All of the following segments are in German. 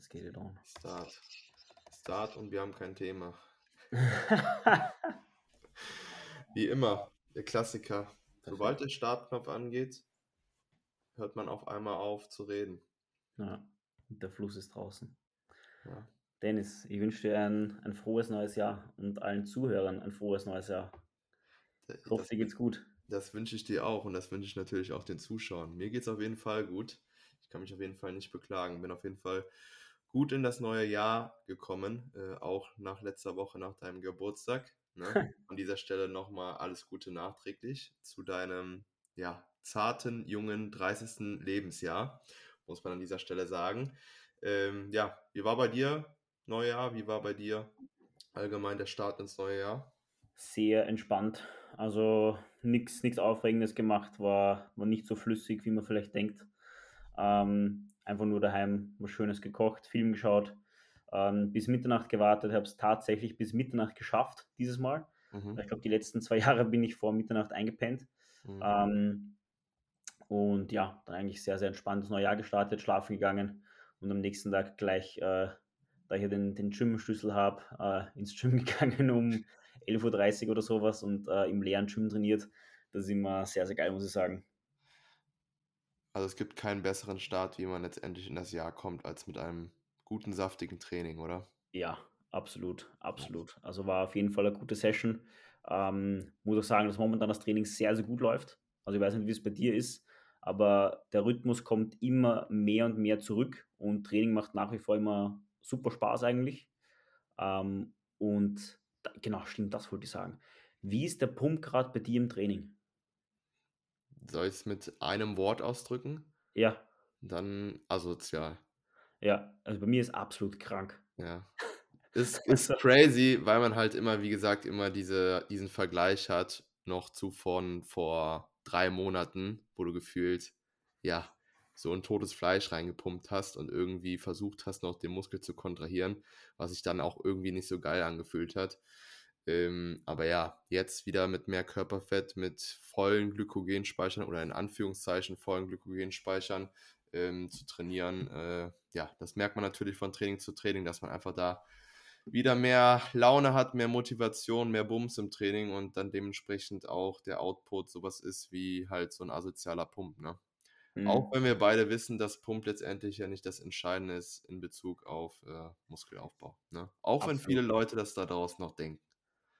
Let's get it on. Start. Start und wir haben kein Thema. Wie immer, der Klassiker. Sobald der Startknopf angeht, hört man auf einmal auf zu reden. ja, der Fluss ist draußen. Ja. Dennis, ich wünsche dir ein, ein frohes neues Jahr und allen Zuhörern ein frohes neues Jahr. Ich hoffe, Das, dir geht's gut. das wünsche ich dir auch und das wünsche ich natürlich auch den Zuschauern. Mir geht es auf jeden Fall gut. Ich kann mich auf jeden Fall nicht beklagen. Bin auf jeden Fall gut in das neue Jahr gekommen, äh, auch nach letzter Woche, nach deinem Geburtstag. Ne? An dieser Stelle nochmal alles Gute nachträglich zu deinem ja, zarten, jungen 30. Lebensjahr, muss man an dieser Stelle sagen. Ähm, ja, wie war bei dir Neujahr? Wie war bei dir allgemein der Start ins neue Jahr? Sehr entspannt. Also nichts Aufregendes gemacht, war, war nicht so flüssig, wie man vielleicht denkt. Ähm, einfach nur daheim was Schönes gekocht, Film geschaut, ähm, bis Mitternacht gewartet, habe es tatsächlich bis Mitternacht geschafft dieses Mal. Mhm. Ich glaube, die letzten zwei Jahre bin ich vor Mitternacht eingepennt. Mhm. Ähm, und ja, dann eigentlich sehr, sehr entspannt das neue Jahr gestartet, schlafen gegangen und am nächsten Tag gleich, äh, da ich ja den, den Gym-Schlüssel habe, äh, ins Gym gegangen um 11.30 Uhr oder sowas und äh, im leeren Gym trainiert. Das ist immer sehr, sehr geil, muss ich sagen. Also es gibt keinen besseren Start, wie man letztendlich in das Jahr kommt, als mit einem guten, saftigen Training, oder? Ja, absolut, absolut. Also war auf jeden Fall eine gute Session. Ähm, muss auch sagen, dass momentan das Training sehr, sehr gut läuft. Also ich weiß nicht, wie es bei dir ist, aber der Rhythmus kommt immer mehr und mehr zurück und Training macht nach wie vor immer super Spaß eigentlich. Ähm, und da, genau, stimmt, das wollte ich sagen. Wie ist der Pump gerade bei dir im Training? Soll ich es mit einem Wort ausdrücken? Ja, Dann asozial. ja, also bei mir ist absolut krank. Ja. Ist, ist crazy, weil man halt immer, wie gesagt, immer diese, diesen Vergleich hat, noch zu von vor drei Monaten, wo du gefühlt, ja, so ein totes Fleisch reingepumpt hast und irgendwie versucht hast, noch den Muskel zu kontrahieren, was sich dann auch irgendwie nicht so geil angefühlt hat. Ähm, aber ja, jetzt wieder mit mehr Körperfett, mit vollen Glykogenspeichern oder in Anführungszeichen vollen Glykogenspeichern ähm, zu trainieren. Äh, ja, das merkt man natürlich von Training zu Training, dass man einfach da wieder mehr Laune hat, mehr Motivation, mehr Bums im Training und dann dementsprechend auch der Output sowas ist wie halt so ein asozialer Pump. Ne? Mhm. Auch wenn wir beide wissen, dass Pump letztendlich ja nicht das Entscheidende ist in Bezug auf äh, Muskelaufbau. Ne? Auch wenn Absolut. viele Leute das da draußen noch denken.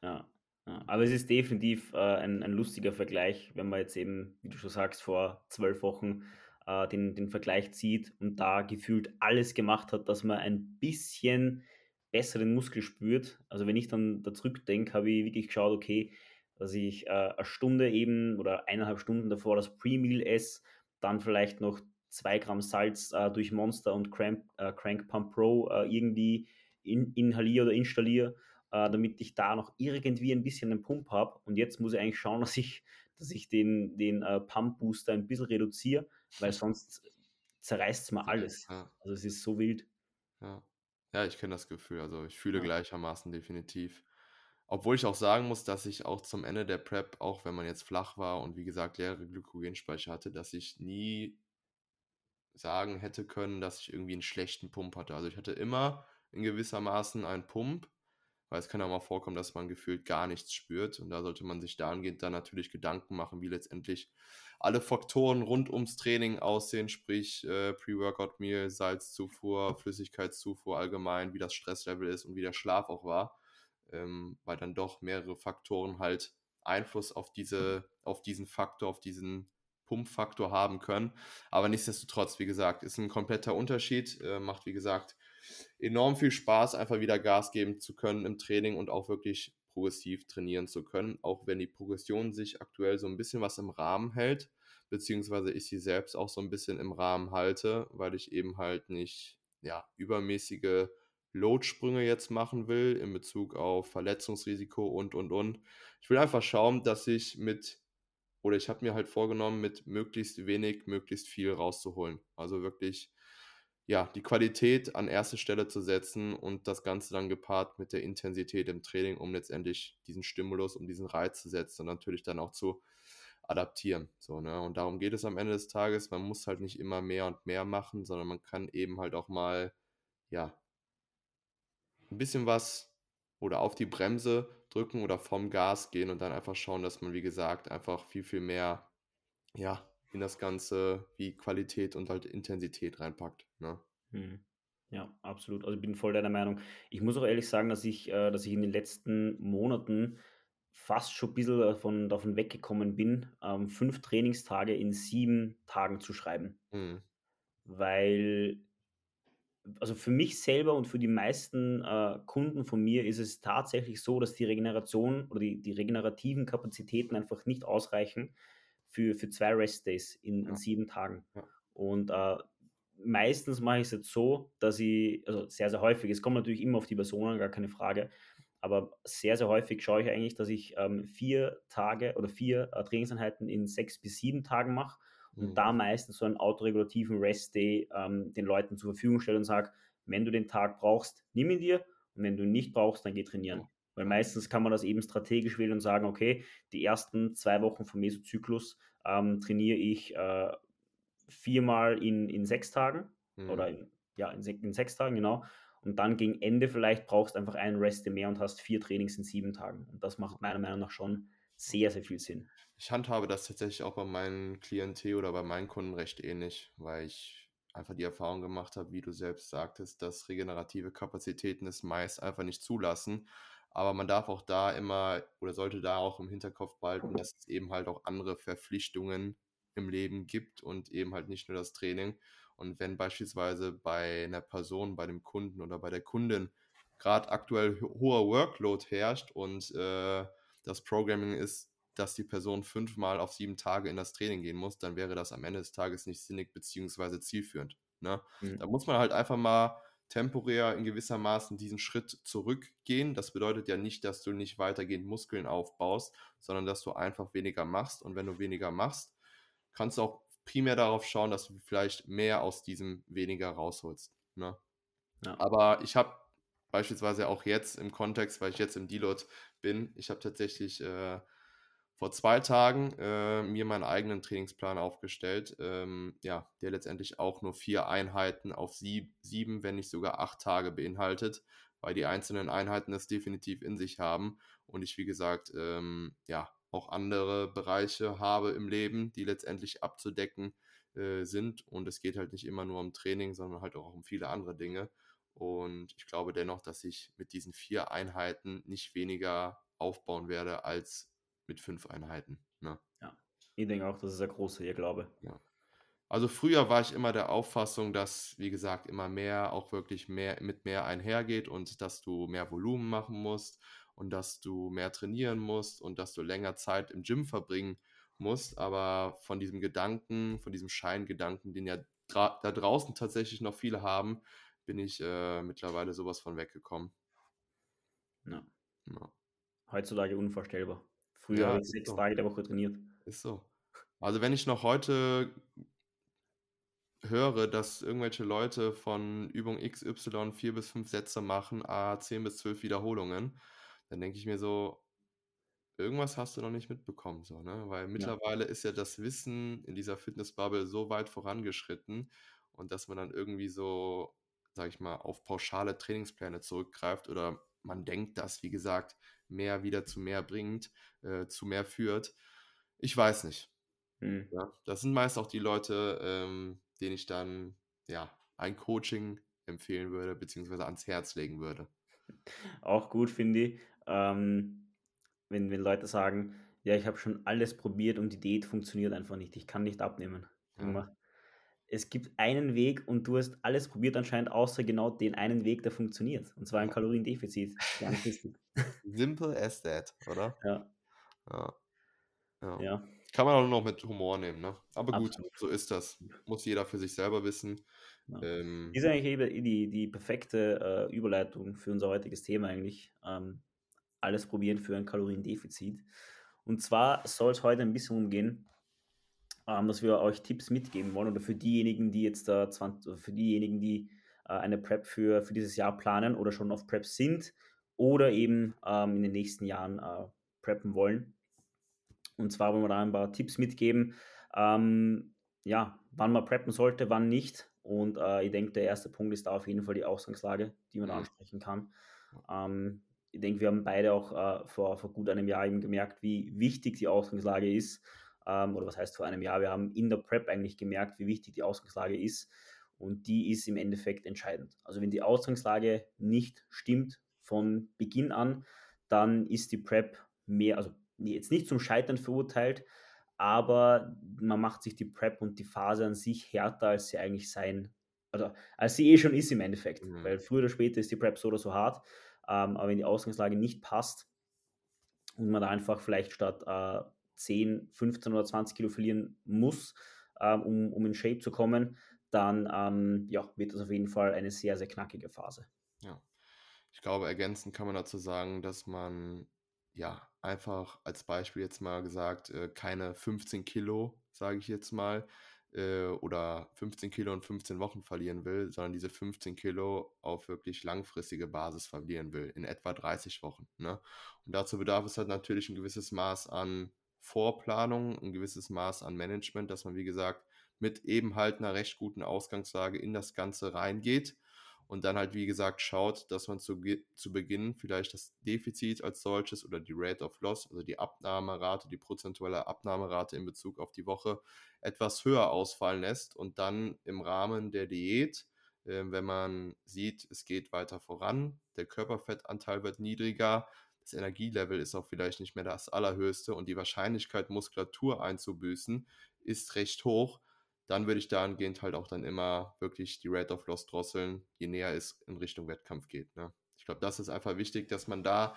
Ja, ja. Aber es ist definitiv äh, ein, ein lustiger Vergleich, wenn man jetzt eben, wie du schon sagst, vor zwölf Wochen äh, den, den Vergleich zieht und da gefühlt alles gemacht hat, dass man ein bisschen besser den Muskel spürt. Also wenn ich dann da zurückdenke, habe ich wirklich geschaut, okay, dass ich äh, eine Stunde eben oder eineinhalb Stunden davor das Pre-Meal esse, dann vielleicht noch zwei Gramm Salz äh, durch Monster und Crank, äh, Crank Pump Pro äh, irgendwie in, inhaliere oder installiere äh, damit ich da noch irgendwie ein bisschen einen Pump habe. Und jetzt muss ich eigentlich schauen, dass ich, dass ich den, den äh, Pump-Booster ein bisschen reduziere, weil sonst zerreißt es mir alles. Ja, Also es ist so wild. ja. ja ich kenne das Gefühl. Also ich fühle Ja. gleichermaßen definitiv. Obwohl ich auch sagen muss, dass ich auch zum Ende der Prep, auch wenn man jetzt flach war und wie gesagt leere Glykogenspeicher hatte, dass ich nie sagen hätte können, dass ich irgendwie einen schlechten Pump hatte. Also ich hatte immer in gewissermaßen einen Pump, weil es kann ja mal vorkommen, dass man gefühlt gar nichts spürt. Und da sollte man sich dahingehend dann natürlich Gedanken machen, wie letztendlich alle Faktoren rund ums Training aussehen, sprich äh, Pre-Workout-Meal, Salzzufuhr, Flüssigkeitszufuhr allgemein, wie das Stresslevel ist und wie der Schlaf auch war. Ähm, weil dann doch mehrere Faktoren halt Einfluss auf diese, auf diesen Faktor, auf diesen Pumpfaktor haben können. Aber nichtsdestotrotz, wie gesagt, ist ein kompletter Unterschied. Äh, macht, wie gesagt, enorm viel Spaß, einfach wieder Gas geben zu können im Training und auch wirklich progressiv trainieren zu können. Auch wenn die Progression sich aktuell so ein bisschen was im Rahmen hält, beziehungsweise ich sie selbst auch so ein bisschen im Rahmen halte, weil ich eben halt nicht ja, übermäßige Loadsprünge jetzt machen will in Bezug auf Verletzungsrisiko und und und. Ich will einfach schauen, dass ich mit oder ich habe mir halt vorgenommen, mit möglichst wenig, möglichst viel rauszuholen. Also wirklich, ja, die Qualität an erste Stelle zu setzen und das Ganze dann gepaart mit der Intensität im Training, um letztendlich diesen Stimulus, um diesen Reiz zu setzen und natürlich dann auch zu adaptieren. So, ne? Und darum geht es am Ende des Tages. Man muss halt nicht immer mehr und mehr machen, sondern man kann eben halt auch mal ja, 'n bisschen was oder auf die Bremse drücken oder vom Gas gehen und dann einfach schauen, dass man, wie gesagt, einfach viel, viel mehr, ja, in das Ganze wie Qualität und halt Intensität reinpackt, ne? Mhm. Ja, absolut. Also, ich bin voll deiner Meinung. Ich muss auch ehrlich sagen, dass ich äh, dass ich in den letzten Monaten fast schon 'n bisschen davon davon weggekommen bin, ähm, 5 Trainingstage in 7 Tagen zu schreiben. Mhm. Weil also für mich selber und für die meisten, äh, Kunden von mir ist es tatsächlich so, dass die Regeneration oder die die regenerativen Kapazitäten einfach nicht ausreichen für für 2 Rest-Days in in 7 Tagen. Und, äh, meistens mache ich's jetzt so, dass ich also sehr, sehr häufig, es kommt natürlich immer auf die Person an, gar keine Frage, aber sehr, sehr häufig schaue ich eigentlich, dass ich, ähm, 4 Tage oder 4, äh, Trainingseinheiten in 6 bis 7 Tagen mache und Mhm. da meistens so einen autoregulativen Rest-Day, ähm, den Leuten zur Verfügung stelle und sage: „Wenn du den Tag brauchst, nimm ihn dir und wenn du ihn nicht brauchst, dann geh trainieren.“ Weil meistens kann man das eben strategisch wählen und sagen: „Okay, die ersten 2 Wochen vom Mesozyklus, ähm, trainiere ich, äh, viermal in in 6 Tagen Mhm. oder in ja, in in 6 Tagen, genau. Und dann gegen Ende vielleicht brauchst einfach einen Rest-Day mehr und hast 4 Trainings in 7 Tagen.“ Und das macht meiner Meinung nach schon sehr, sehr viel Sinn. Ich handhabe das tatsächlich auch bei meinen Klientel oder bei meinen Kunden recht ähnlich, weil ich einfach die Erfahrung gemacht habe, wie du selbst sagtest, dass regenerative Kapazitäten es meist einfach nicht zulassen. Aber man darf auch da immer oder sollte da auch im Hinterkopf behalten, dass es eben halt auch andere Verpflichtungen im Leben gibt und eben halt nicht nur das Training. Und wenn beispielsweise bei einer Person, bei dem Kunden oder bei der Kundin gerade aktuell ho hoher Workload herrscht und, äh, das Programming ist, dass die Person fünfmal auf 7 Tage in das Training gehen muss, dann wäre das am Ende des Tages nicht sinnig beziehungsweise zielführend, ne? Da Mhm. muss man halt einfach mal temporär in gewissermaßen diesen Schritt zurückgehen. Das bedeutet ja nicht, dass du nicht weitergehend Muskeln aufbaust, sondern dass du einfach weniger machst. Und wenn du weniger machst, kannst du auch primär darauf schauen, dass du vielleicht mehr aus diesem weniger rausholst, ne? Ja. Aber ich habe beispielsweise auch jetzt im Kontext, weil ich jetzt im Deload bin ich habe tatsächlich, äh, vor 2 Tagen, äh, mir meinen eigenen Trainingsplan aufgestellt, ähm, ja, der letztendlich auch nur 4 Einheiten auf sieb 7, wenn nicht sogar 8 Tage beinhaltet, weil die einzelnen Einheiten das definitiv in sich haben und ich, wie gesagt, ähm, ja, auch andere Bereiche habe im Leben, die letztendlich abzudecken, äh, sind. Und es geht halt nicht immer nur um Training, sondern halt auch um viele andere Dinge. Und ich glaube dennoch, dass ich mit diesen 4 Einheiten nicht weniger aufbauen werde als mit 5 Einheiten, ne? Ja. Ich denke auch, das ist 'n großer Irrglaube. Ja. Also, früher war ich immer der Auffassung, dass, wie gesagt, immer mehr auch wirklich mehr mit mehr einhergeht und dass du mehr Volumen machen musst und dass du mehr trainieren musst und dass du länger Zeit im Gym verbringen musst. Aber von diesem Gedanken von diesem Scheingedanken, den ja dra da draußen tatsächlich noch viele haben, bin ich, äh, mittlerweile so was von weggekommen. Ja. Ja. Heutzutage unvorstellbar. Früher Ja, habe ich ist 6 so. Tage der Woche trainiert. Ist so. Also, wenn ich noch heute höre, dass irgendwelche Leute von Übung XY 4 bis 5 Sätze machen, à 10 bis 12 Wiederholungen, dann denke ich mir so: „Irgendwas hast du noch nicht mitbekommen“, so, ne? Weil Ja. mittlerweile ist ja das Wissen in dieser Fitness-Bubble so weit vorangeschritten und dass man dann irgendwie so, sage ich mal, auf pauschale Trainingspläne zurückgreift oder man denkt, dass, wie gesagt, mehr wieder zu mehr bringt äh, zu mehr führt. Ich weiß nicht. Mhm. Ja, das sind meist auch die Leute, ähm, denen ich dann, ja, ein Coaching empfehlen würde, beziehungsweise ans Herz legen würde. Auch gut finde ich, ähm, wenn wenn Leute sagen: „Ja, ich habe schon alles probiert und die Diät funktioniert einfach nicht. Ich kann nicht abnehmen.“ Sage Ja. Es gibt einen Weg und du hast alles probiert anscheinend, außer genau den einen Weg, der funktioniert, und zwar ein. Kaloriendefizit. Simple as that, oder? Ja. Ja. Ja. Ja. Kann man auch nur noch mit Humor nehmen, ne? Aber gut, Absolut. so ist das. Muss jeder für sich selber wissen. Ja. Ähm Ist eigentlich eben die die perfekte, äh, Überleitung für unser heutiges Thema eigentlich, ähm, alles probieren für ein Kaloriendefizit. Und zwar soll's heute ein bisschen darum gehen, ähm, dass wir euch Tipps mitgeben wollen oder für diejenigen, die jetzt da zwan für diejenigen, die, äh, eine Prep für für dieses Jahr planen oder schon auf Prep sind oder eben, ähm, in den nächsten Jahren, äh, preppen wollen. Und zwar wollen wir da ein paar Tipps mitgeben, ähm, ja, wann man preppen sollte, wann nicht, Und äh, ich denke, der erste Punkt ist da auf jeden Fall die Ausgangslage, die man mhm. ansprechen kann. Ähm, ich denke, wir haben beide auch äh, vor, vor gut einem Jahr eben gemerkt, wie wichtig die Ausgangslage ist. Ähm, oder was heißt vor einem Jahr? Wir haben in der Prep eigentlich gemerkt, wie wichtig die Ausgangslage ist. Und die ist im Endeffekt entscheidend. Also wenn die Ausgangslage nicht stimmt von Beginn an, dann ist die Prep mehr, also jetzt nicht zum Scheitern verurteilt, aber man macht sich die Prep und die Phase an sich härter, als sie eigentlich sein, also als sie eh schon ist im Endeffekt. Mhm. Weil früher oder später ist die Prep so oder so hart. Ähm, aber wenn die Ausgangslage nicht passt und man da einfach vielleicht statt äh, 10, 15 oder 20 Kilo verlieren muss, ähm, um, um in Shape zu kommen, dann ähm, ja, wird das auf jeden Fall eine sehr, sehr knackige Phase. Ja. Ich glaube, ergänzend kann man dazu sagen, dass man ja einfach als Beispiel jetzt mal gesagt, äh, keine 15 Kilo, sage ich jetzt mal, äh, oder 15 Kilo und 15 Wochen verlieren will, sondern diese 15 Kilo auf wirklich langfristige Basis verlieren will, in etwa 30 Wochen. Ne? Und dazu bedarf es halt natürlich ein gewisses Maß an Vorplanung, ein gewisses Maß an Management, dass man, wie gesagt, mit eben halt einer recht guten Ausgangslage in das Ganze reingeht und dann halt, wie gesagt, schaut, dass man zu, zu Beginn vielleicht das Defizit als solches oder die Rate of Loss, also die Abnahmerate, die prozentuelle Abnahmerate in Bezug auf die Woche etwas höher ausfallen lässt und dann im Rahmen der Diät, äh, wenn man sieht, es geht weiter voran, der Körperfettanteil wird niedriger, das Energielevel ist auch vielleicht nicht mehr das allerhöchste und die Wahrscheinlichkeit, Muskulatur einzubüßen, ist recht hoch, dann würde ich dahingehend halt auch dann immer wirklich die Rate of Loss drosseln, je näher es in Richtung Wettkampf geht. Ne? Ich glaube, das ist einfach wichtig, dass man da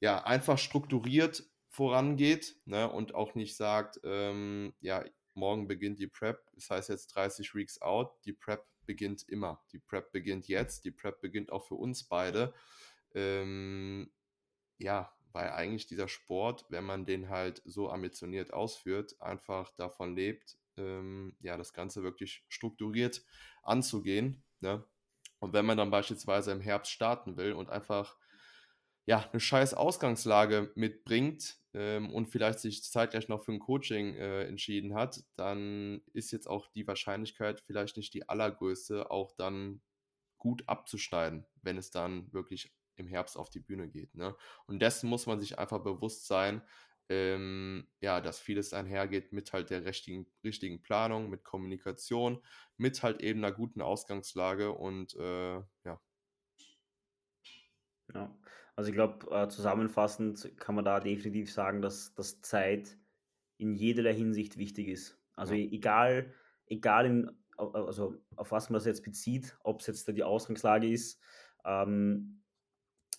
ja einfach strukturiert vorangeht ne? und auch nicht sagt, ähm, ja, morgen beginnt die Prep, das heißt jetzt 30 Weeks out, die Prep beginnt immer. Die Prep beginnt jetzt, die Prep beginnt auch für uns beide. Ähm, ja, weil eigentlich dieser Sport, wenn man den halt so ambitioniert ausführt, einfach davon lebt, ähm, ja, das Ganze wirklich strukturiert anzugehen. Ne? Und wenn man dann beispielsweise im Herbst starten will und einfach ja, eine scheiß Ausgangslage mitbringt ähm, und vielleicht sich zeitgleich noch für ein Coaching äh, entschieden hat, dann ist jetzt auch die Wahrscheinlichkeit vielleicht nicht die allergrößte, auch dann gut abzuschneiden, wenn es dann wirklich im Herbst auf die Bühne geht. Ne? Und dessen muss man sich einfach bewusst sein, ähm, ja, dass vieles einhergeht mit halt der richtigen, richtigen Planung, mit Kommunikation, mit halt eben einer guten Ausgangslage und äh, ja. Ja, also ich glaube, äh, zusammenfassend kann man da definitiv sagen, dass, dass Zeit in jeder Hinsicht wichtig ist. Also ja. egal, egal in, also auf was man das jetzt bezieht, ob es jetzt die Ausgangslage ist, ähm,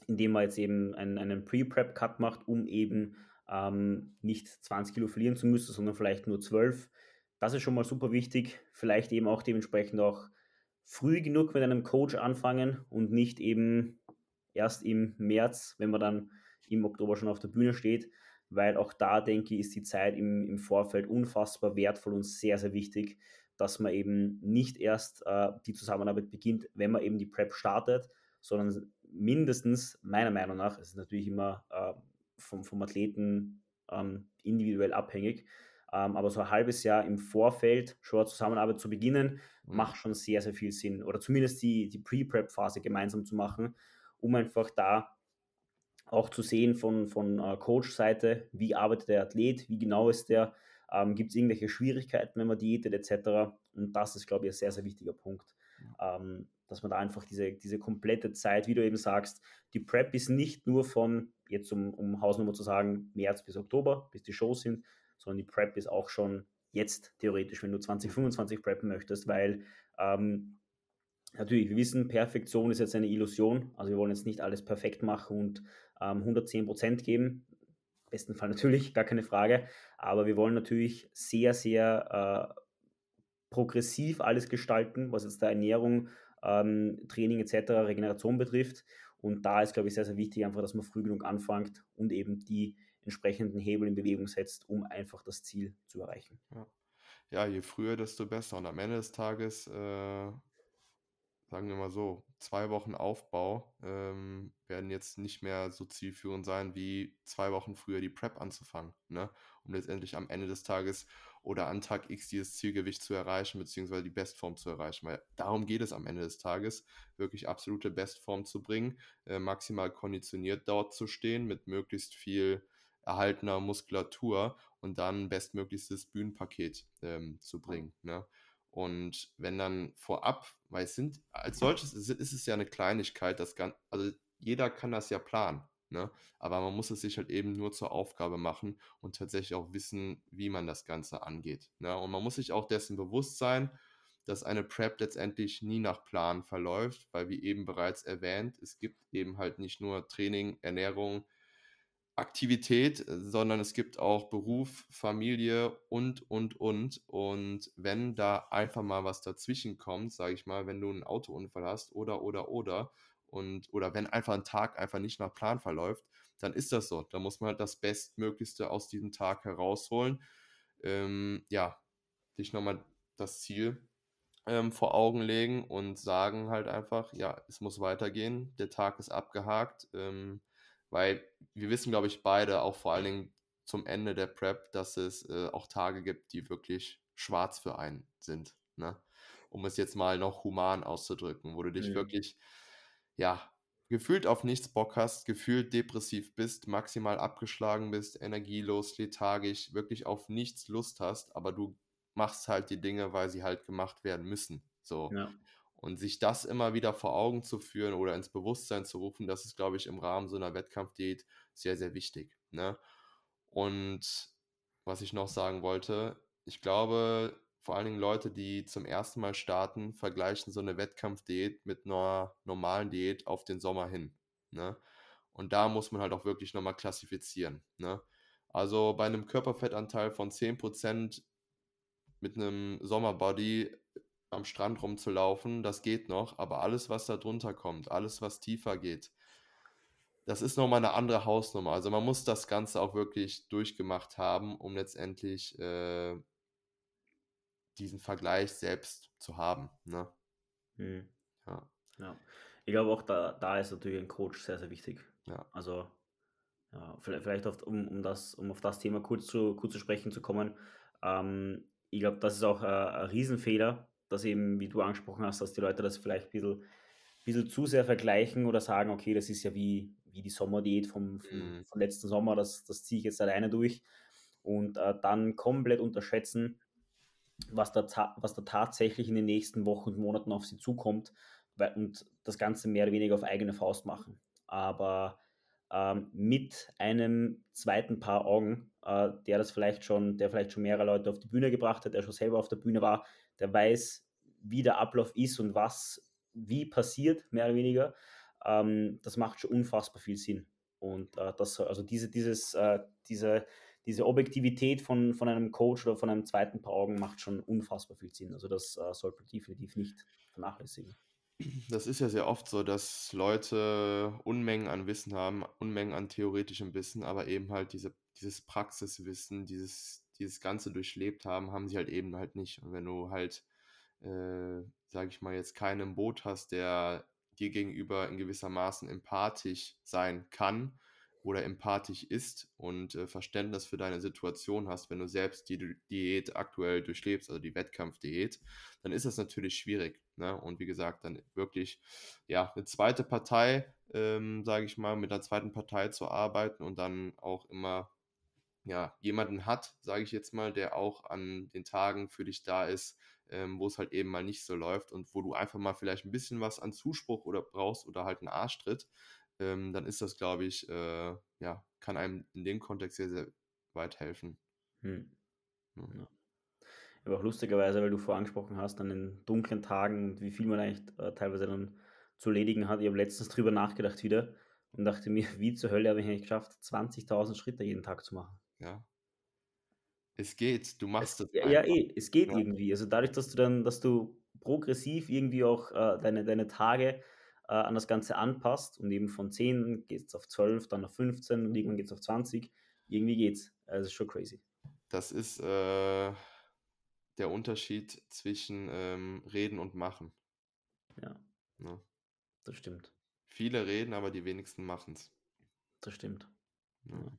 indem man jetzt eben einen, einen Pre-Prep-Cut macht, um eben ähm, nicht 20 Kilo verlieren zu müssen, sondern vielleicht nur 12. Das ist schon mal super wichtig. Vielleicht eben auch dementsprechend auch früh genug mit einem Coach anfangen und nicht eben erst im März, wenn man dann im Oktober schon auf der Bühne steht, weil auch da, denke ich, ist die Zeit im, im Vorfeld unfassbar wertvoll und sehr, sehr wichtig, dass man eben nicht erst äh, die Zusammenarbeit beginnt, wenn man eben die Prep startet, sondern mindestens, meiner Meinung nach, es ist natürlich immer äh, vom, vom Athleten ähm, individuell abhängig. Ähm, aber so ein halbes Jahr im Vorfeld schon eine Zusammenarbeit zu beginnen, mhm. macht schon sehr, sehr viel Sinn. Oder zumindest die, die Pre-Prep-Phase gemeinsam zu machen, um einfach da auch zu sehen von, von äh, Coach-Seite, wie arbeitet der Athlet, wie genau ist der, ähm, gibt es irgendwelche Schwierigkeiten, wenn man diätet etc. Und das ist, glaube ich, ein sehr, sehr wichtiger Punkt. Ähm, dass man da einfach diese, diese komplette Zeit, wie du eben sagst, die Prep ist nicht nur von, jetzt um, um Hausnummer zu sagen, März bis Oktober, bis die Shows sind, sondern die Prep ist auch schon jetzt theoretisch, wenn du 2025 preppen möchtest, weil ähm, natürlich, wir wissen, Perfektion ist jetzt eine Illusion, also wir wollen jetzt nicht alles perfekt machen und ähm, 110% geben, im besten Fall natürlich, gar keine Frage, aber wir wollen natürlich sehr, sehr äh, progressiv alles gestalten, was jetzt der Ernährung ähm, Training etc., Regeneration betrifft. Und da ist, glaube ich, sehr, sehr wichtig, einfach, dass man früh genug anfängt und eben die entsprechenden Hebel in Bewegung setzt, um einfach das Ziel zu erreichen. Ja, ja je früher, desto besser. Und am Ende des Tages, äh, sagen wir mal so, zwei Wochen Aufbau ähm, werden jetzt nicht mehr so zielführend sein, wie zwei Wochen früher die Prep anzufangen. Ne? Um letztendlich am Ende des Tages oder an Tag X dieses Zielgewicht zu erreichen, beziehungsweise die Bestform zu erreichen. Weil darum geht es am Ende des Tages, wirklich absolute Bestform zu bringen, äh, maximal konditioniert dort zu stehen, mit möglichst viel erhaltener Muskulatur und dann bestmöglichstes Bühnenpaket ähm, zu bringen. Ne? Und wenn dann vorab, weil es sind, als solches ist, ist es ja eine Kleinigkeit, das kann, also jeder kann das ja planen. Ne? Aber man muss es sich halt eben nur zur Aufgabe machen und tatsächlich auch wissen, wie man das Ganze angeht. Ne? Und man muss sich auch dessen bewusst sein, dass eine Prep letztendlich nie nach Plan verläuft, weil wie eben bereits erwähnt, es gibt eben halt nicht nur Training, Ernährung, Aktivität, sondern es gibt auch Beruf, Familie und, und, und. Und wenn da einfach mal was dazwischen kommt, sage ich mal, wenn du einen Autounfall hast oder, oder, oder, und oder wenn einfach ein Tag einfach nicht nach Plan verläuft, dann ist das so. Da muss man halt das Bestmöglichste aus diesem Tag herausholen. Ähm, ja, dich nochmal das Ziel ähm, vor Augen legen und sagen halt einfach, ja, es muss weitergehen, der Tag ist abgehakt, ähm, weil wir wissen, glaube ich, beide, auch vor allen Dingen zum Ende der Prep, dass es äh, auch Tage gibt, die wirklich schwarz für einen sind. Ne? Um es jetzt mal noch human auszudrücken, wo du dich mhm. wirklich ja, gefühlt auf nichts Bock hast, gefühlt depressiv bist, maximal abgeschlagen bist, energielos, lethargisch, wirklich auf nichts Lust hast, aber du machst halt die Dinge, weil sie halt gemacht werden müssen. So. Ja. Und sich das immer wieder vor Augen zu führen oder ins Bewusstsein zu rufen, das ist, glaube ich, im Rahmen so einer Wettkampfdiät sehr, sehr wichtig. Ne? Und was ich noch sagen wollte, ich glaube, vor allen Dingen Leute, die zum ersten Mal starten, vergleichen so eine Wettkampfdiät mit einer normalen Diät auf den Sommer hin. Ne? Und da muss man halt auch wirklich nochmal klassifizieren. Ne? Also bei einem Körperfettanteil von 10% mit einem Sommerbody am Strand rumzulaufen, das geht noch, aber alles, was da drunter kommt, alles, was tiefer geht, das ist nochmal eine andere Hausnummer. Also man muss das Ganze auch wirklich durchgemacht haben, um letztendlich äh, diesen Vergleich selbst zu haben. Ne? Hm. Ja. ja. Ich glaube auch, da, da ist natürlich ein Coach sehr, sehr wichtig. Ja. Also ja, vielleicht auf, um, um, das, um auf das Thema kurz zu, kurz zu sprechen zu kommen. Ähm, ich glaube, das ist auch äh, ein Riesenfehler, dass eben, wie du angesprochen hast, dass die Leute das vielleicht ein bisschen, bisschen zu sehr vergleichen oder sagen, okay, das ist ja wie, wie die Sommerdiät vom, vom, mhm. vom letzten Sommer, das, das ziehe ich jetzt alleine durch. Und äh, dann komplett unterschätzen, was da, was da tatsächlich in den nächsten Wochen und Monaten auf sie zukommt und das Ganze mehr oder weniger auf eigene Faust machen. Aber ähm, mit einem zweiten Paar Augen, äh, der das vielleicht schon, der vielleicht schon mehrere Leute auf die Bühne gebracht hat, der schon selber auf der Bühne war, der weiß, wie der Ablauf ist und was wie passiert, mehr oder weniger, ähm, das macht schon unfassbar viel Sinn. Und äh, das, also diese, dieses, äh, diese, diese Objektivität von, von einem Coach oder von einem zweiten Paar Augen macht schon unfassbar viel Sinn. Also das äh, sollte definitiv nicht vernachlässigen. Das ist ja sehr oft so, dass Leute Unmengen an Wissen haben, Unmengen an theoretischem Wissen, aber eben halt diese, dieses Praxiswissen, dieses, dieses Ganze durchlebt haben, haben sie halt eben halt nicht. Und wenn du halt, äh, sage ich mal, jetzt keinen im Boot hast, der dir gegenüber in gewisser Maßen empathisch sein kann, oder empathisch ist und äh, Verständnis für deine Situation hast, wenn du selbst die Diät aktuell durchlebst, also die Wettkampfdiät, dann ist das natürlich schwierig. Ne? Und wie gesagt, dann wirklich ja eine zweite Partei, ähm, sage ich mal, mit einer zweiten Partei zu arbeiten und dann auch immer ja jemanden hat, sage ich jetzt mal, der auch an den Tagen für dich da ist, ähm, wo es halt eben mal nicht so läuft und wo du einfach mal vielleicht ein bisschen was an Zuspruch oder brauchst oder halt einen Arschtritt, ähm, dann ist das, glaube ich, äh, ja, kann einem in dem Kontext sehr, sehr weit helfen. Hm. Ja. Aber auch lustigerweise, weil du vorangesprochen hast, an den dunklen Tagen und wie viel man eigentlich äh, teilweise dann zu erledigen hat. Ich habe letztens drüber nachgedacht wieder und dachte mir, wie zur Hölle habe ich eigentlich geschafft, 20.000 Schritte jeden Tag zu machen. Ja. Es geht, du machst es. Ja, ja, eh, es geht ja. irgendwie. Also dadurch, dass du dann, dass du progressiv irgendwie auch äh, deine, deine Tage äh, an das Ganze anpasst und eben von 10 geht es auf 12, dann auf 15 und irgendwann geht es auf 20. Irgendwie geht's. Also ist schon crazy. Das ist äh, der Unterschied zwischen ähm, Reden und Machen. Ja. ja. Ne? Das stimmt. Viele reden, aber die wenigsten machen es. Das stimmt. Ja.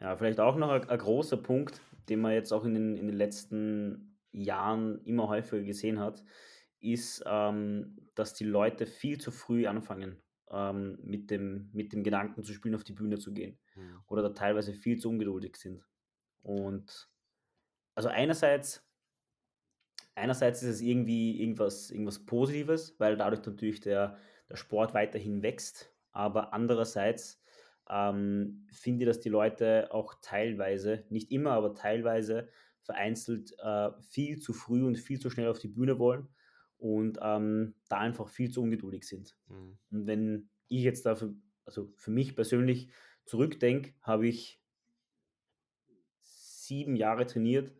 Ja, vielleicht auch noch ein, ein großer Punkt, den man jetzt auch in den, in den letzten Jahren immer häufiger gesehen hat, ist, ähm, dass die Leute viel zu früh anfangen, ähm, mit, dem, mit dem Gedanken zu spielen, auf die Bühne zu gehen. Mhm. Oder da teilweise viel zu ungeduldig sind. Und also einerseits, einerseits ist es irgendwie irgendwas, irgendwas Positives, weil dadurch natürlich der, der Sport weiterhin wächst. Aber andererseits ähm, finde ich, dass die Leute auch teilweise, nicht immer, aber teilweise vereinzelt äh, viel zu früh und viel zu schnell auf die Bühne wollen und ähm, da einfach viel zu ungeduldig sind. Mhm. Und wenn ich jetzt dafür, also für mich persönlich zurückdenke, habe ich sieben Jahre trainiert,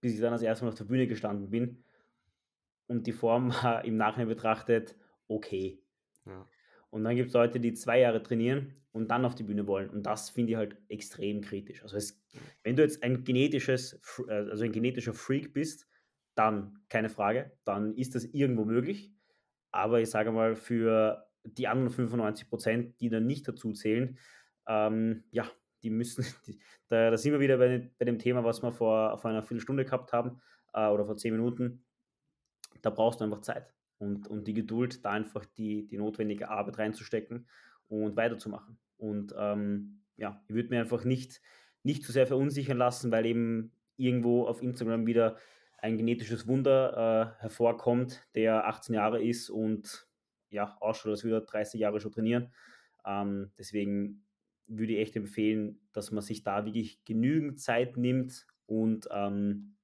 bis ich dann das erste Mal auf der Bühne gestanden bin. Und die Form war im Nachhinein betrachtet okay. Ja. Und dann gibt es Leute, die zwei Jahre trainieren und dann auf die Bühne wollen. Und das finde ich halt extrem kritisch. Also es, wenn du jetzt ein genetisches, äh, also ein genetischer Freak bist, dann keine Frage, dann ist das irgendwo möglich. Aber ich sage mal, für die anderen 95 Prozent, die dann nicht dazu zählen, ähm, ja, die müssen, die, da, da sind wir wieder bei, bei dem Thema, was wir vor, vor einer Viertelstunde gehabt haben äh, oder vor zehn Minuten. Da brauchst du einfach Zeit und, und die Geduld, da einfach die, die notwendige Arbeit reinzustecken und weiterzumachen. Und ähm, ja, ich würde mir einfach nicht, nicht zu sehr verunsichern lassen, weil eben irgendwo auf Instagram wieder ein genetisches Wunder äh, hervorkommt, der 18 Jahre ist und ja, ausschaut, als würde er 30 Jahre schon trainieren. Ähm, deswegen würde ich echt empfehlen, dass man sich da wirklich genügend Zeit nimmt und ähm,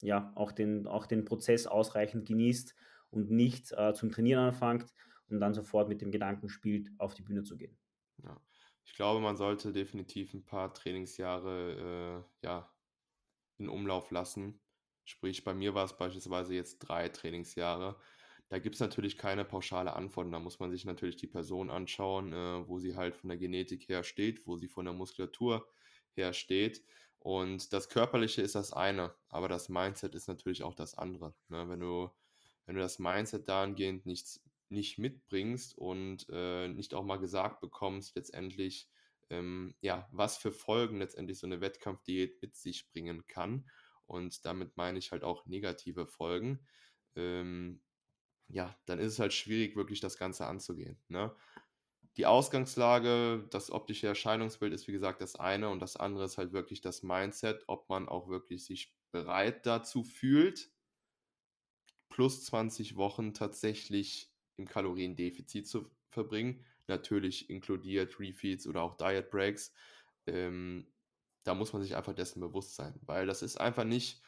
ja, auch den, auch den Prozess ausreichend genießt und nicht äh, zum Trainieren anfängt und dann sofort mit dem Gedanken spielt, auf die Bühne zu gehen. Ja. Ich glaube, man sollte definitiv ein paar Trainingsjahre äh, ja, in Umlauf lassen. Sprich, bei mir war es beispielsweise jetzt drei Trainingsjahre. Da gibt es natürlich keine pauschale Antwort. Da muss man sich natürlich die Person anschauen, äh, wo sie halt von der Genetik her steht, wo sie von der Muskulatur her steht. Und das Körperliche ist das eine, aber das Mindset ist natürlich auch das andere. Ne? Wenn du, wenn du das Mindset dahingehend nicht, nicht mitbringst und äh, nicht auch mal gesagt bekommst, letztendlich, ähm, ja, was für Folgen letztendlich so eine Wettkampfdiät mit sich bringen kann. Und damit meine ich halt auch negative Folgen. Ähm, ja, dann ist es halt schwierig, wirklich das Ganze anzugehen. Ne? Die Ausgangslage, das optische Erscheinungsbild ist wie gesagt das eine und das andere ist halt wirklich das Mindset, ob man auch wirklich sich bereit dazu fühlt, plus 20 Wochen tatsächlich im Kaloriendefizit zu verbringen. Natürlich inkludiert Refeeds oder auch Diet Breaks. Ähm, da muss man sich einfach dessen bewusst sein, weil das ist einfach nicht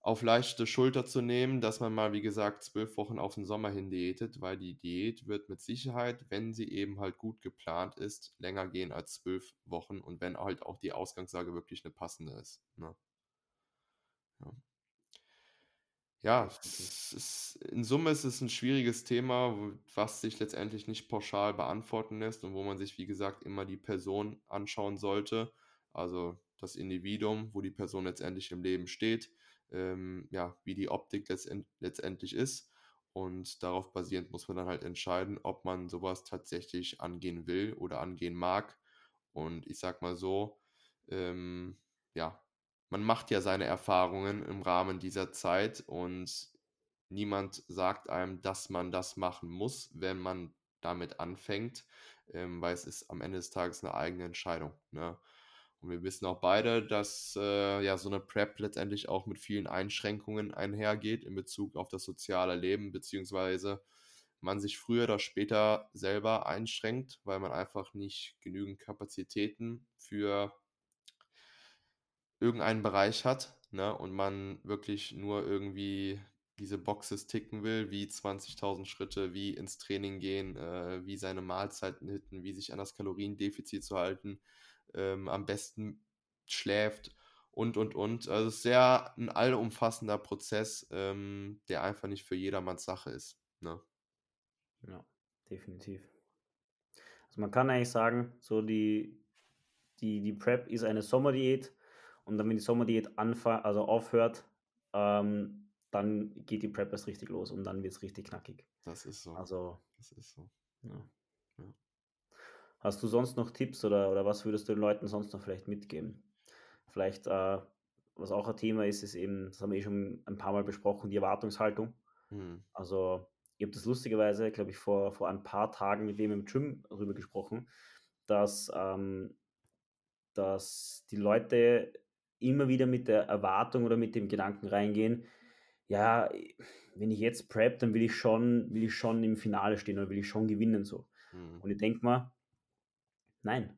auf leichte Schulter zu nehmen, dass man mal, wie gesagt, zwölf Wochen auf den Sommer hin diätet, weil die Diät wird mit Sicherheit, wenn sie eben halt gut geplant ist, länger gehen als zwölf Wochen und wenn halt auch die Ausgangslage wirklich eine passende ist. Ne? Ja. Ja, ist, in Summe ist es ein schwieriges Thema, was sich letztendlich nicht pauschal beantworten lässt und wo man sich, wie gesagt, immer die Person anschauen sollte, also das Individuum, wo die Person letztendlich im Leben steht, ähm, ja, wie die Optik letztend letztendlich ist. Und darauf basierend muss man dann halt entscheiden, ob man sowas tatsächlich angehen will oder angehen mag. Und ich sag mal so, ähm, ja, man macht ja seine Erfahrungen im Rahmen dieser Zeit und niemand sagt einem, dass man das machen muss, wenn man damit anfängt, ähm, weil es ist am Ende des Tages eine eigene Entscheidung. Ne? Und wir wissen auch beide, dass äh, ja so eine Prep letztendlich auch mit vielen Einschränkungen einhergeht in Bezug auf das soziale Leben, beziehungsweise man sich früher oder später selber einschränkt, weil man einfach nicht genügend Kapazitäten für irgendeinen Bereich hat, ne, und man wirklich nur irgendwie diese Boxes ticken will, wie 20.000 Schritte, wie ins Training gehen, äh, wie seine Mahlzeiten hitten, wie sich an das Kaloriendefizit zu halten, ähm, am besten schläft und, und, und. Also es ist sehr ein allumfassender Prozess, ähm, der einfach nicht für jedermanns Sache ist. Ne? Ja, definitiv. Also man kann eigentlich sagen, so die, die, die Prep ist eine Sommerdiät und dann, wenn die Sommerdiät also aufhört, ähm, dann geht die Prep erst richtig los und dann wird es richtig knackig. Das ist so. Also, Das ist so. ja. Hast du sonst noch Tipps oder oder was würdest du den Leuten sonst noch vielleicht mitgeben? Vielleicht, äh, was auch ein Thema ist, ist eben, das haben wir eh schon ein paar Mal besprochen, die Erwartungshaltung. Mhm. Also, ich habe das lustigerweise, glaube ich, vor vor ein paar Tagen mit wem im Gym darüber gesprochen, dass, ähm dass die Leute immer wieder mit der Erwartung oder mit dem Gedanken reingehen: „Ja, wenn ich jetzt prep, dann will ich schon will ich schon im Finale stehen oder will ich schon gewinnen so.“ Mhm. Und ich denke mir: „Nein.“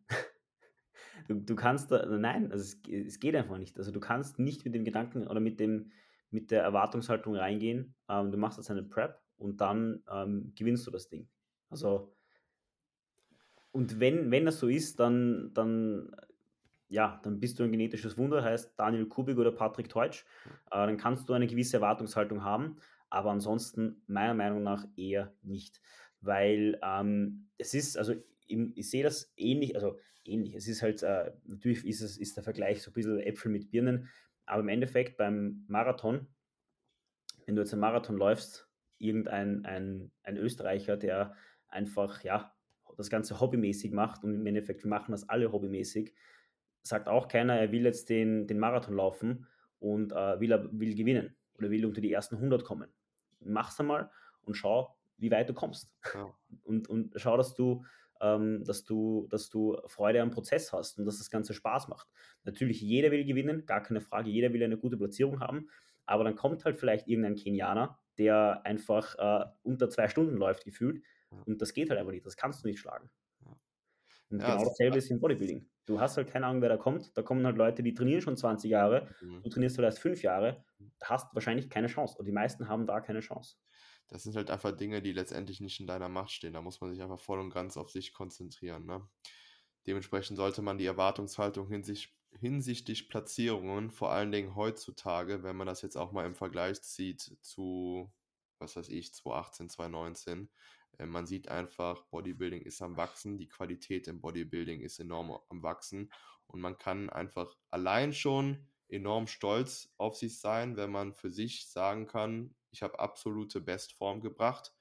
Du du kannst da nein, also es es geht einfach nicht. Also, du kannst nicht mit dem Gedanken oder mit dem mit der Erwartungshaltung reingehen, ähm, du machst jetzt eine Prep und dann, ähm, gewinnst du das Ding. Also und wenn wenn das so ist, dann dann ja, dann bist du ein genetisches Wunder, heißt Daniel Kubik oder Patrick Teutsch. Äh, dann kannst du eine gewisse Erwartungshaltung haben, aber ansonsten meiner Meinung nach eher nicht. Weil, ähm, es ist also ich sehe das ähnlich also ähnlich. Es ist halt, äh natürlich ist es ist der Vergleich so ein bisschen Äpfel mit Birnen, aber im Endeffekt beim Marathon wenn du jetzt einen Marathon läufst, irgendein ein ein Österreicher, der einfach, ja, das Ganze hobbymäßig macht und im Endeffekt wir machen das alle hobbymäßig, sagt auch keiner, er will jetzt den den Marathon laufen und, äh, will will gewinnen oder will unter die ersten 100 kommen. Mach's einmal und schau, wie weit du kommst. Ja. Und und schau, dass du ähm, dass du dass du Freude am Prozess hast und dass das Ganze Spaß macht. Natürlich, jeder will gewinnen, gar keine Frage, jeder will eine gute Platzierung haben, aber dann kommt halt vielleicht irgendein Kenianer, der einfach, äh, unter 2 Stunden läuft gefühlt und das geht halt einfach nicht. Das kannst du nicht schlagen. Und Ja, genau dasselbe ist im Bodybuilding. Du hast halt keine Ahnung, wer da kommt. Da kommen halt Leute, die trainieren schon 20 Jahre. Mhm. Du trainierst halt erst 5 Jahre, hast wahrscheinlich keine Chance. Und die meisten haben da keine Chance. Das sind halt einfach Dinge, die letztendlich nicht in deiner Macht stehen. Da muss man sich einfach voll und ganz auf sich konzentrieren, ne? Dementsprechend sollte man die Erwartungshaltung hinsicht hinsichtlich Platzierungen, vor allen Dingen heutzutage, wenn man das jetzt auch mal im Vergleich zieht zu, was weiß ich, 2018, 2019, äh, man sieht einfach, Bodybuilding ist am Wachsen, die Qualität im Bodybuilding ist enorm am Wachsen und man kann einfach allein schon enorm stolz auf sich sein, wenn man für sich sagen kann: „Ich habe absolute Bestform gebracht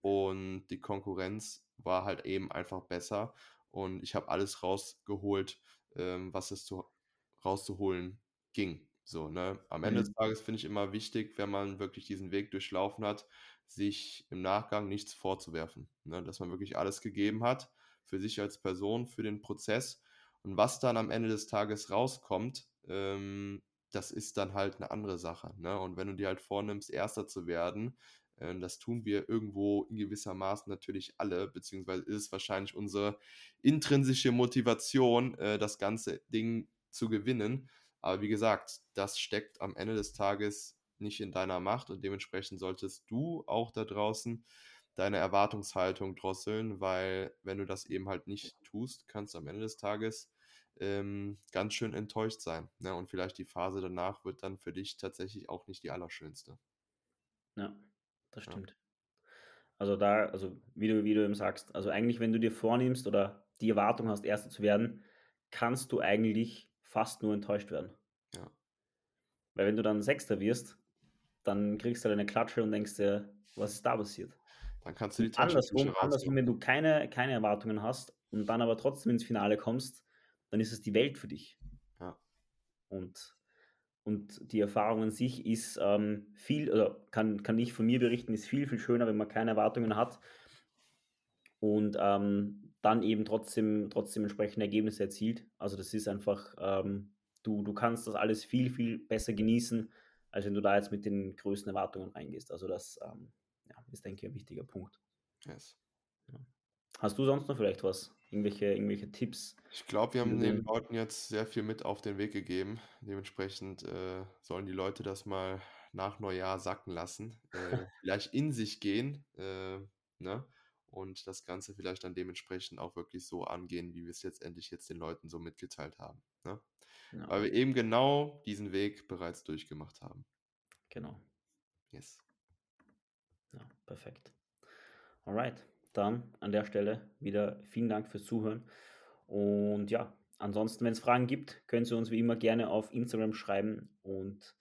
und die Konkurrenz war halt eben einfach besser und ich habe alles rausgeholt, ähm, was es zu rauszuholen ging.“ So, ne? Am Ende des Mhm. Tages finde ich immer wichtig, wenn man wirklich diesen Weg durchlaufen hat, sich im Nachgang nichts vorzuwerfen, ne? Dass man wirklich alles gegeben hat für sich als Person, für den Prozess. Und was dann am Ende des Tages rauskommt, ähm, das ist dann halt eine andere Sache, ne? Und wenn du dir halt vornimmst, Erster zu werden, ähm, das tun wir irgendwo in gewissermaßen natürlich alle, beziehungsweise ist es wahrscheinlich unsere intrinsische Motivation, äh, das ganze Ding zu gewinnen. Aber wie gesagt, das steckt am Ende des Tages nicht in deiner Macht und dementsprechend solltest du auch da draußen deine Erwartungshaltung drosseln, weil wenn du das eben halt nicht tust, kannst du am Ende des Tages ähm, ganz schön enttäuscht sein. Ne? Und vielleicht die Phase danach wird dann für dich tatsächlich auch nicht die allerschönste. Ja, das Ja, stimmt. Also da also wie du wie du eben sagst, also eigentlich, wenn du dir vornimmst oder die Erwartung hast, Erster zu werden, kannst du eigentlich fast nur enttäuscht werden. ja. Weil wenn du dann Sechster wirst, dann kriegst du halt eine Klatsche und denkst dir: „Was ist da passiert?“ Dann kannst du die Taschentücher andersrum andersrum, wenn du keine keine Erwartungen hast und dann aber trotzdem ins Finale kommst, dann ist es die Welt für dich. Ja, Und und die Erfahrung an sich ist, ähm, viel oder kann kann ich von mir berichten, ist viel, viel schöner, wenn man keine Erwartungen hat und, ähm, dann eben trotzdem trotzdem entsprechende Ergebnisse erzielt. Also, das ist einfach, ähm du du kannst das alles viel, viel besser genießen, als wenn du da jetzt mit den größten Erwartungen reingehst. Also, das, ähm, ja, ist, denke ich, ein wichtiger Punkt. yes. Ja. Hast du sonst noch vielleicht was? Irgendwelche irgendwelche Tipps, Ich glaube, wir haben den Leuten jetzt sehr viel mit auf den Weg gegeben. Dementsprechend äh, sollen die Leute das mal nach Neujahr sacken lassen, äh, vielleicht in sich gehen, äh, ne? Und das Ganze vielleicht dann dementsprechend auch wirklich so angehen, wie wir es letztendlich jetzt den Leuten so mitgeteilt haben, ne? ja, Weil wir eben genau diesen Weg bereits durchgemacht haben. genau. Yes. Ja, perfekt. Alright, dann an der Stelle wieder vielen Dank fürs Zuhören. Und ja, ansonsten, wenn es Fragen gibt, können Sie uns wie immer gerne auf Instagram schreiben. Und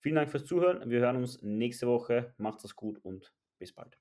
vielen Dank fürs Zuhören. Wir hören uns nächste Woche. Macht's es gut und bis bald.